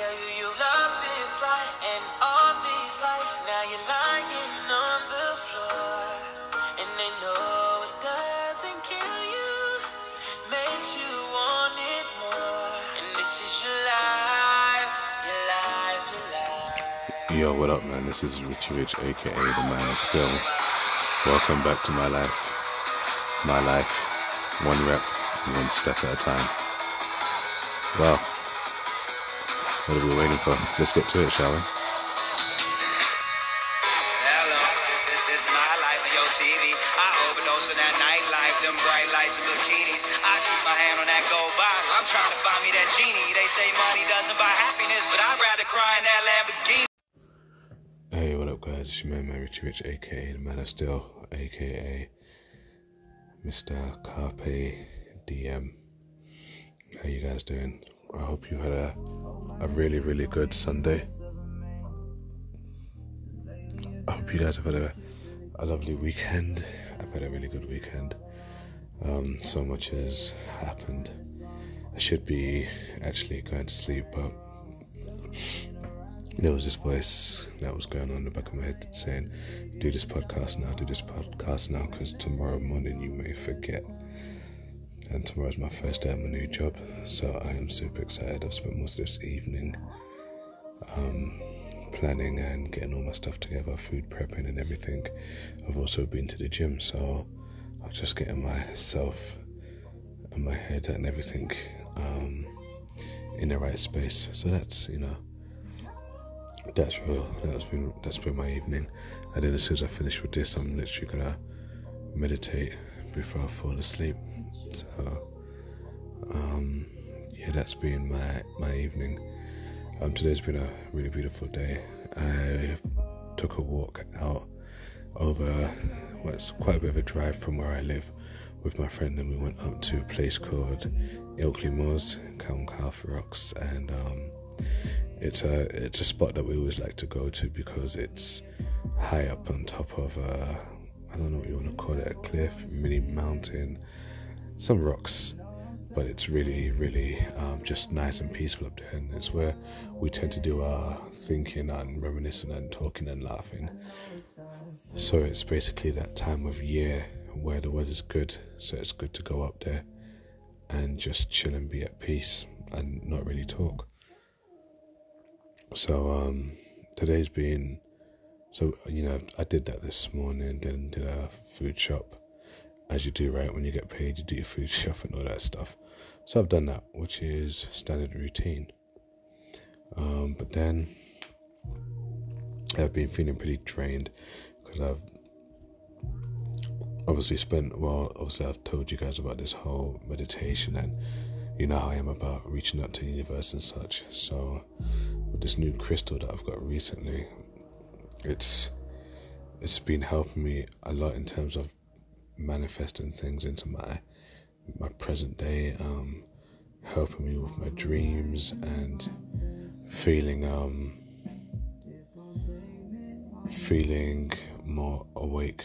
tell you you love this life and all these lights. Now you're lying on the floor. And they know it doesn't kill you, makes you want it more. And this is your life, your life, your life. Yo, what up, man? This is Richie Rich, aka the Man of Still. Welcome back to my life. My life, one rep, one step at a time. Well, what are we waiting for? Let's get to it, shall we? Hello, this, is my life on your TV. I overdose on that nightlife, them bright lights and bikinis. I keep my hand on that gold bottle. I'm trying to find me that genie. They say money doesn't buy happiness, but I'd rather cry in that Lamborghini. Hey, what up, guys? It's your man, man Richie Rich, aka the Man of Still, aka Mr. Carpe Diem. How you guys doing? I hope you had a, a really, really good Sunday. I hope you guys have had a, a lovely weekend. I've had a really good weekend. Um, so much has happened. I should be actually going to sleep, but there was this voice that was going on in the back of my head saying, Do this podcast now, do this podcast now, because tomorrow morning you may forget. And tomorrow's my first day at my new job, so I am super excited. I've spent most of this evening um, planning and getting all my stuff together, food prepping and everything. I've also been to the gym, so I'm just getting myself and my head and everything um, in the right space. So that's, you know, that's real. That's been that's been my evening. And then as soon as I finish with this, I'm literally gonna meditate before I fall asleep. So, um, yeah, that's been my my evening. Um, today's been a really beautiful day. I took a walk out over what's quite a bit of a drive from where I live with my friend, and we went up to a place called Ilkley Moors, Calf Rocks, and um, it's a it's a spot that we always like to go to because it's high up on top of a I don't know what you want to call it a cliff, mini mountain, some rocks, but it's really really um, just nice and peaceful up there, and it's where we tend to do our thinking and reminiscing and talking and laughing. So it's basically that time of year where the weather's good, so it's good to go up there and just chill and be at peace and not really talk. So um, today's been so you know I did that this morning. Then did a food shop, as you do, right? When you get paid, you do your food shop and all that stuff. So I've done that, which is standard routine. Um, but then I've been feeling pretty drained because I've obviously spent well. Obviously, I've told you guys about this whole meditation and you know how I am about reaching out to the universe and such. So with this new crystal that I've got recently, it's it's been helping me a lot in terms of manifesting things into my my present day, um, helping me with my dreams and feeling um feeling more awake.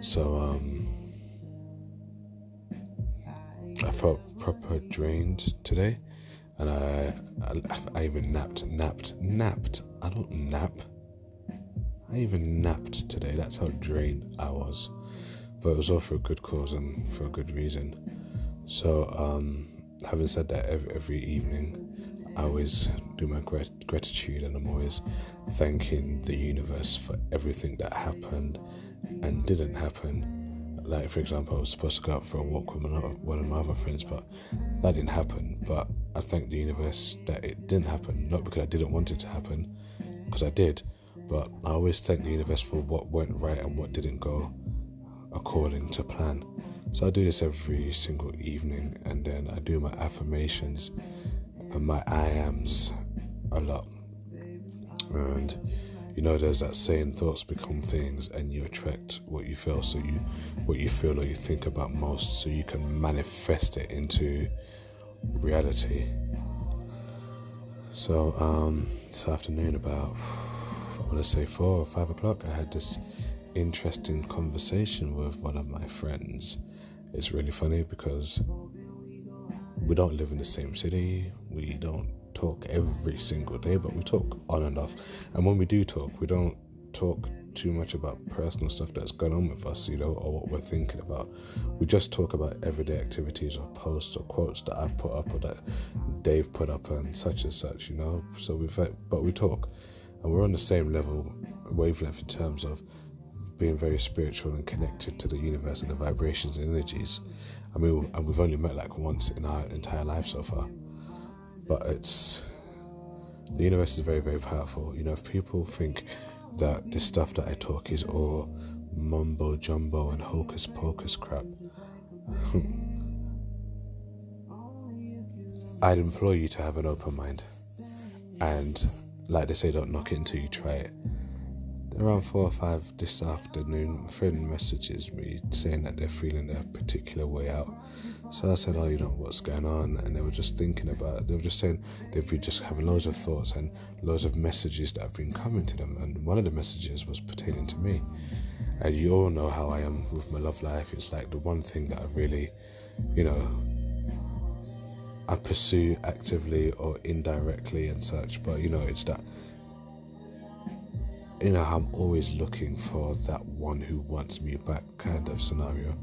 So um I felt proper drained today, and I, I, I even napped, napped, napped. I don't nap. I even napped today. That's how drained I was, but it was all for a good cause and for a good reason. So, um, having said that, every, every evening I always do my grat- gratitude, and I'm always thanking the universe for everything that happened and didn't happen like for example, I was supposed to go out for a walk with one of my other friends, but that didn't happen. But I thank the universe that it didn't happen, not because I didn't want it to happen, because I did. But I always thank the universe for what went right and what didn't go according to plan. So I do this every single evening, and then I do my affirmations and my I ams a lot. And you know there's that saying thoughts become things and you attract what you feel so you what you feel or you think about most so you can manifest it into reality so um this afternoon about i want to say four or five o'clock i had this interesting conversation with one of my friends it's really funny because we don't live in the same city we don't talk every single day, but we talk on and off. And when we do talk, we don't talk too much about personal stuff that's going on with us, you know, or what we're thinking about. We just talk about everyday activities or posts or quotes that I've put up or that Dave put up and such and such, you know. So we've, but we talk, and we're on the same level, wavelength in terms of being very spiritual and connected to the universe and the vibrations and energies. I mean, and we've only met like once in our entire life so far, but it's the universe is very, very powerful. You know, if people think that the stuff that I talk is all mumbo jumbo and hocus pocus crap. I'd implore you to have an open mind. And like they say, don't knock it until you try it. Around four or five this afternoon, a friend messages me saying that they're feeling a particular way out. So I said, Oh, you know, what's going on? And they were just thinking about it. They were just saying they've been just having loads of thoughts and loads of messages that have been coming to them. And one of the messages was pertaining to me. And you all know how I am with my love life. It's like the one thing that I really, you know, I pursue actively or indirectly and such. But, you know, it's that you know, I'm always looking for that one who wants me back kind of scenario.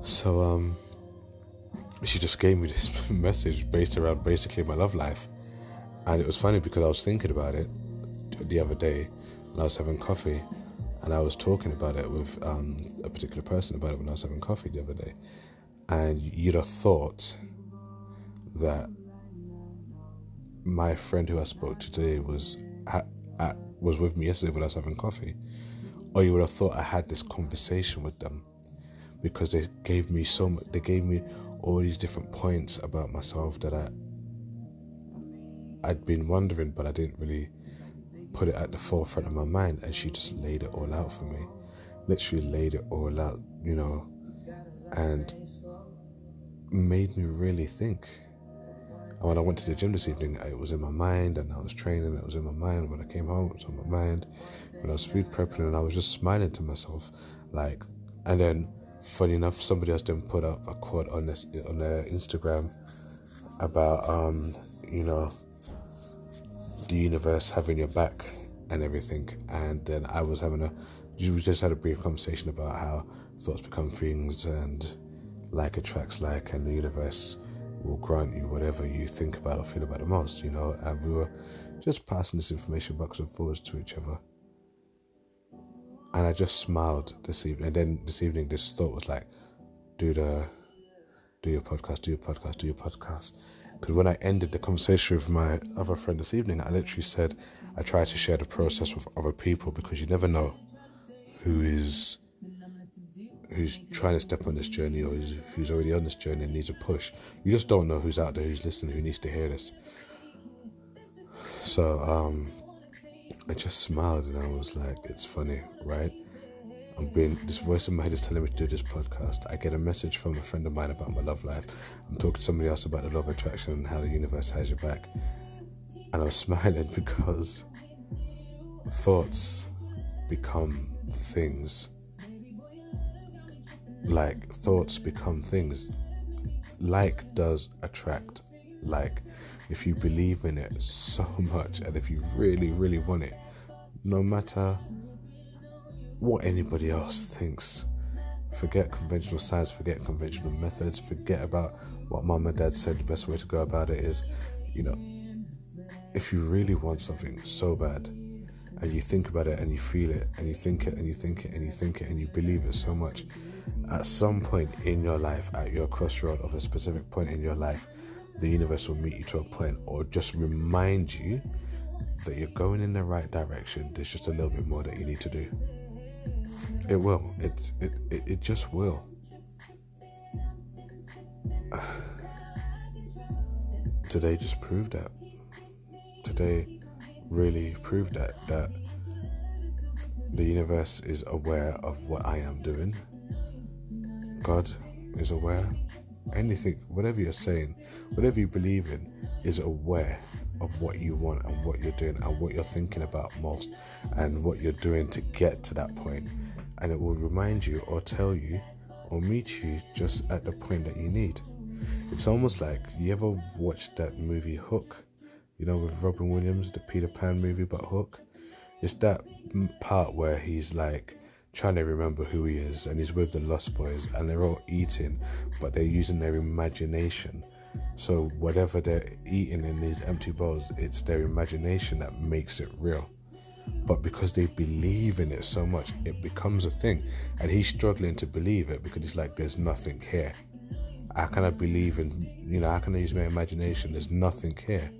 So, um, she just gave me this message based around basically my love life. And it was funny because I was thinking about it the other day when I was having coffee and I was talking about it with um, a particular person about it when I was having coffee the other day. And you'd have thought that my friend who I spoke to today was at, was with me yesterday when I was having coffee, or you would have thought I had this conversation with them because they gave me so much. They gave me all these different points about myself that I I'd been wondering, but I didn't really put it at the forefront of my mind. And she just laid it all out for me, literally laid it all out, you know, and made me really think. And when I went to the gym this evening, it was in my mind, and I was training, it was in my mind. When I came home, it was on my mind. When I was food prepping, and I was just smiling to myself, like. And then, funny enough, somebody else then put up a quote on this on their Instagram about, um, you know, the universe having your back and everything. And then I was having a, we just had a brief conversation about how thoughts become things and like attracts like, and the universe will grant you whatever you think about or feel about the most, you know. And we were just passing this information backwards and forwards to each other. And I just smiled this evening. And then this evening, this thought was like, do the, do your podcast, do your podcast, do your podcast. Because when I ended the conversation with my other friend this evening, I literally said, I try to share the process with other people because you never know who is who's trying to step on this journey or who's, who's already on this journey and needs a push. You just don't know who's out there, who's listening, who needs to hear this. So um, I just smiled and I was like, it's funny, right? I'm being this voice in my head is telling me to do this podcast. I get a message from a friend of mine about my love life. I'm talking to somebody else about the love attraction and how the universe has your back. And I'm smiling because thoughts become things like thoughts become things. Like does attract like. If you believe in it so much and if you really, really want it, no matter what anybody else thinks, forget conventional science, forget conventional methods, forget about what mom and dad said the best way to go about it is, you know, if you really want something so bad, and you think about it and you feel it and you think it and you think it and you think it and you believe it so much, at some point in your life, at your crossroad of a specific point in your life, the universe will meet you to a point or just remind you that you're going in the right direction. There's just a little bit more that you need to do. It will. It's it, it, it just will. Today just proved that. Today really proved that that the universe is aware of what I am doing. God is aware. Anything, whatever you're saying, whatever you believe in, is aware of what you want and what you're doing and what you're thinking about most and what you're doing to get to that point. And it will remind you or tell you or meet you just at the point that you need. It's almost like you ever watched that movie Hook, you know, with Robin Williams, the Peter Pan movie, but Hook. It's that part where he's like trying to remember who he is, and he's with the Lost Boys, and they're all eating, but they're using their imagination. So whatever they're eating in these empty bowls, it's their imagination that makes it real. But because they believe in it so much, it becomes a thing. And he's struggling to believe it because he's like, there's nothing here. How can I believe in, you know, how can I use my imagination? There's nothing here.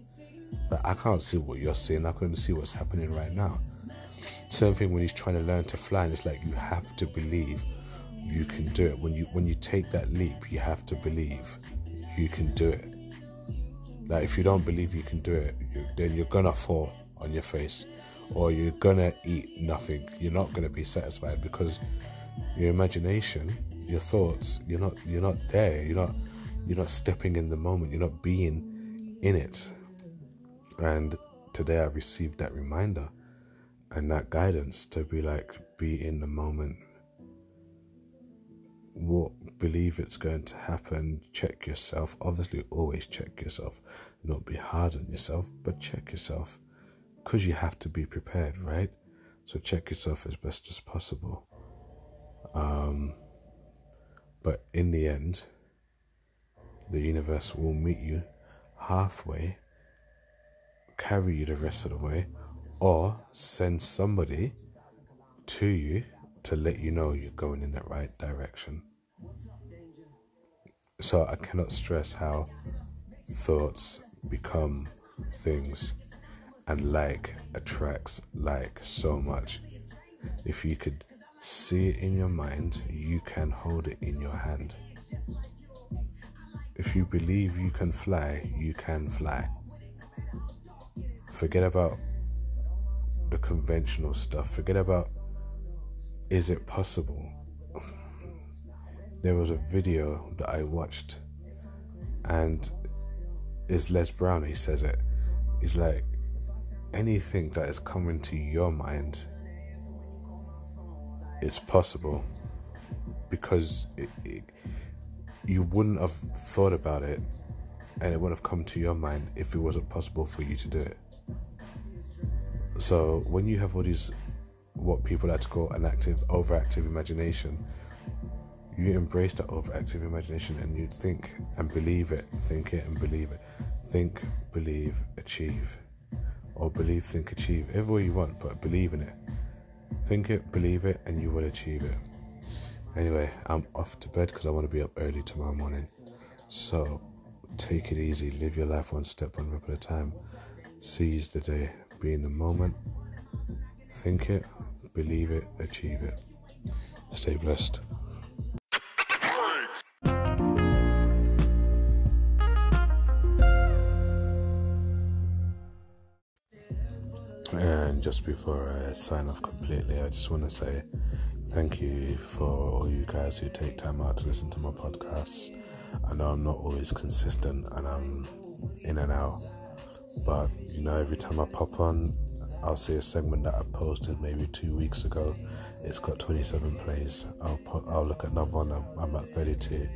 Like, I can't see what you're seeing. I couldn't see what's happening right now. Same thing when he's trying to learn to fly, and it's like you have to believe you can do it. When you when you take that leap, you have to believe you can do it. Like if you don't believe you can do it, you, then you're gonna fall on your face, or you're gonna eat nothing. You're not gonna be satisfied because your imagination, your thoughts, you're not you're not there. You're not you're not stepping in the moment. You're not being in it. And today I received that reminder and that guidance to be like be in the moment. What believe it's going to happen check yourself. Obviously always check yourself. Not be hard on yourself but check yourself. Because you have to be prepared right? So check yourself as best as possible. Um, but in the end the universe will meet you halfway carry you the rest of the way or send somebody to you to let you know you're going in the right direction. So I cannot stress how thoughts become things and like attracts like so much. If you could see it in your mind, you can hold it in your hand. If you believe you can fly, you can fly. Forget about the conventional stuff. Forget about is it possible? There was a video that I watched, and it's Les Brown, he says it. He's like, anything that is coming to your mind, it's possible because it, it, you wouldn't have thought about it and it wouldn't have come to your mind if it wasn't possible for you to do it. So when you have all these, what people like to call an active, overactive imagination, you embrace that overactive imagination and you think and believe it, think it and believe it, think, believe, achieve, or believe, think, achieve, every way you want, but believe in it. Think it, believe it, and you will achieve it. Anyway, I'm off to bed because I want to be up early tomorrow morning. So take it easy, live your life one step, one rip at a time. Seize the day be in the moment, think it, believe it, achieve it. Stay blessed. And just before I sign off completely, I just want to say thank you for all you guys who take time out to listen to my podcasts. I know I'm not always consistent and I'm in and out but you know, every time I pop on, I'll see a segment that I posted maybe two weeks ago. It's got 27 plays. I'll put, I'll look at another one. I'm, I'm at 32.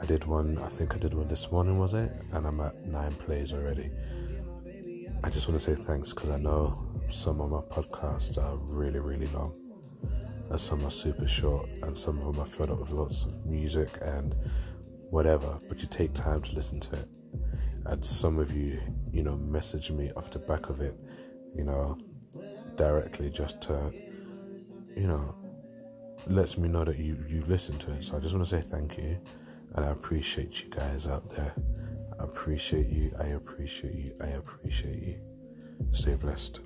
I did one. I think I did one this morning, was it? And I'm at nine plays already. I just want to say thanks because I know some of my podcasts are really, really long, and some are super short, and some of them are filled up with lots of music and whatever. But you take time to listen to it and some of you, you know, message me off the back of it, you know, directly just to, you know, lets me know that you you listen to it. So I just want to say thank you, and I appreciate you guys out there. I appreciate you. I appreciate you. I appreciate you. Stay blessed.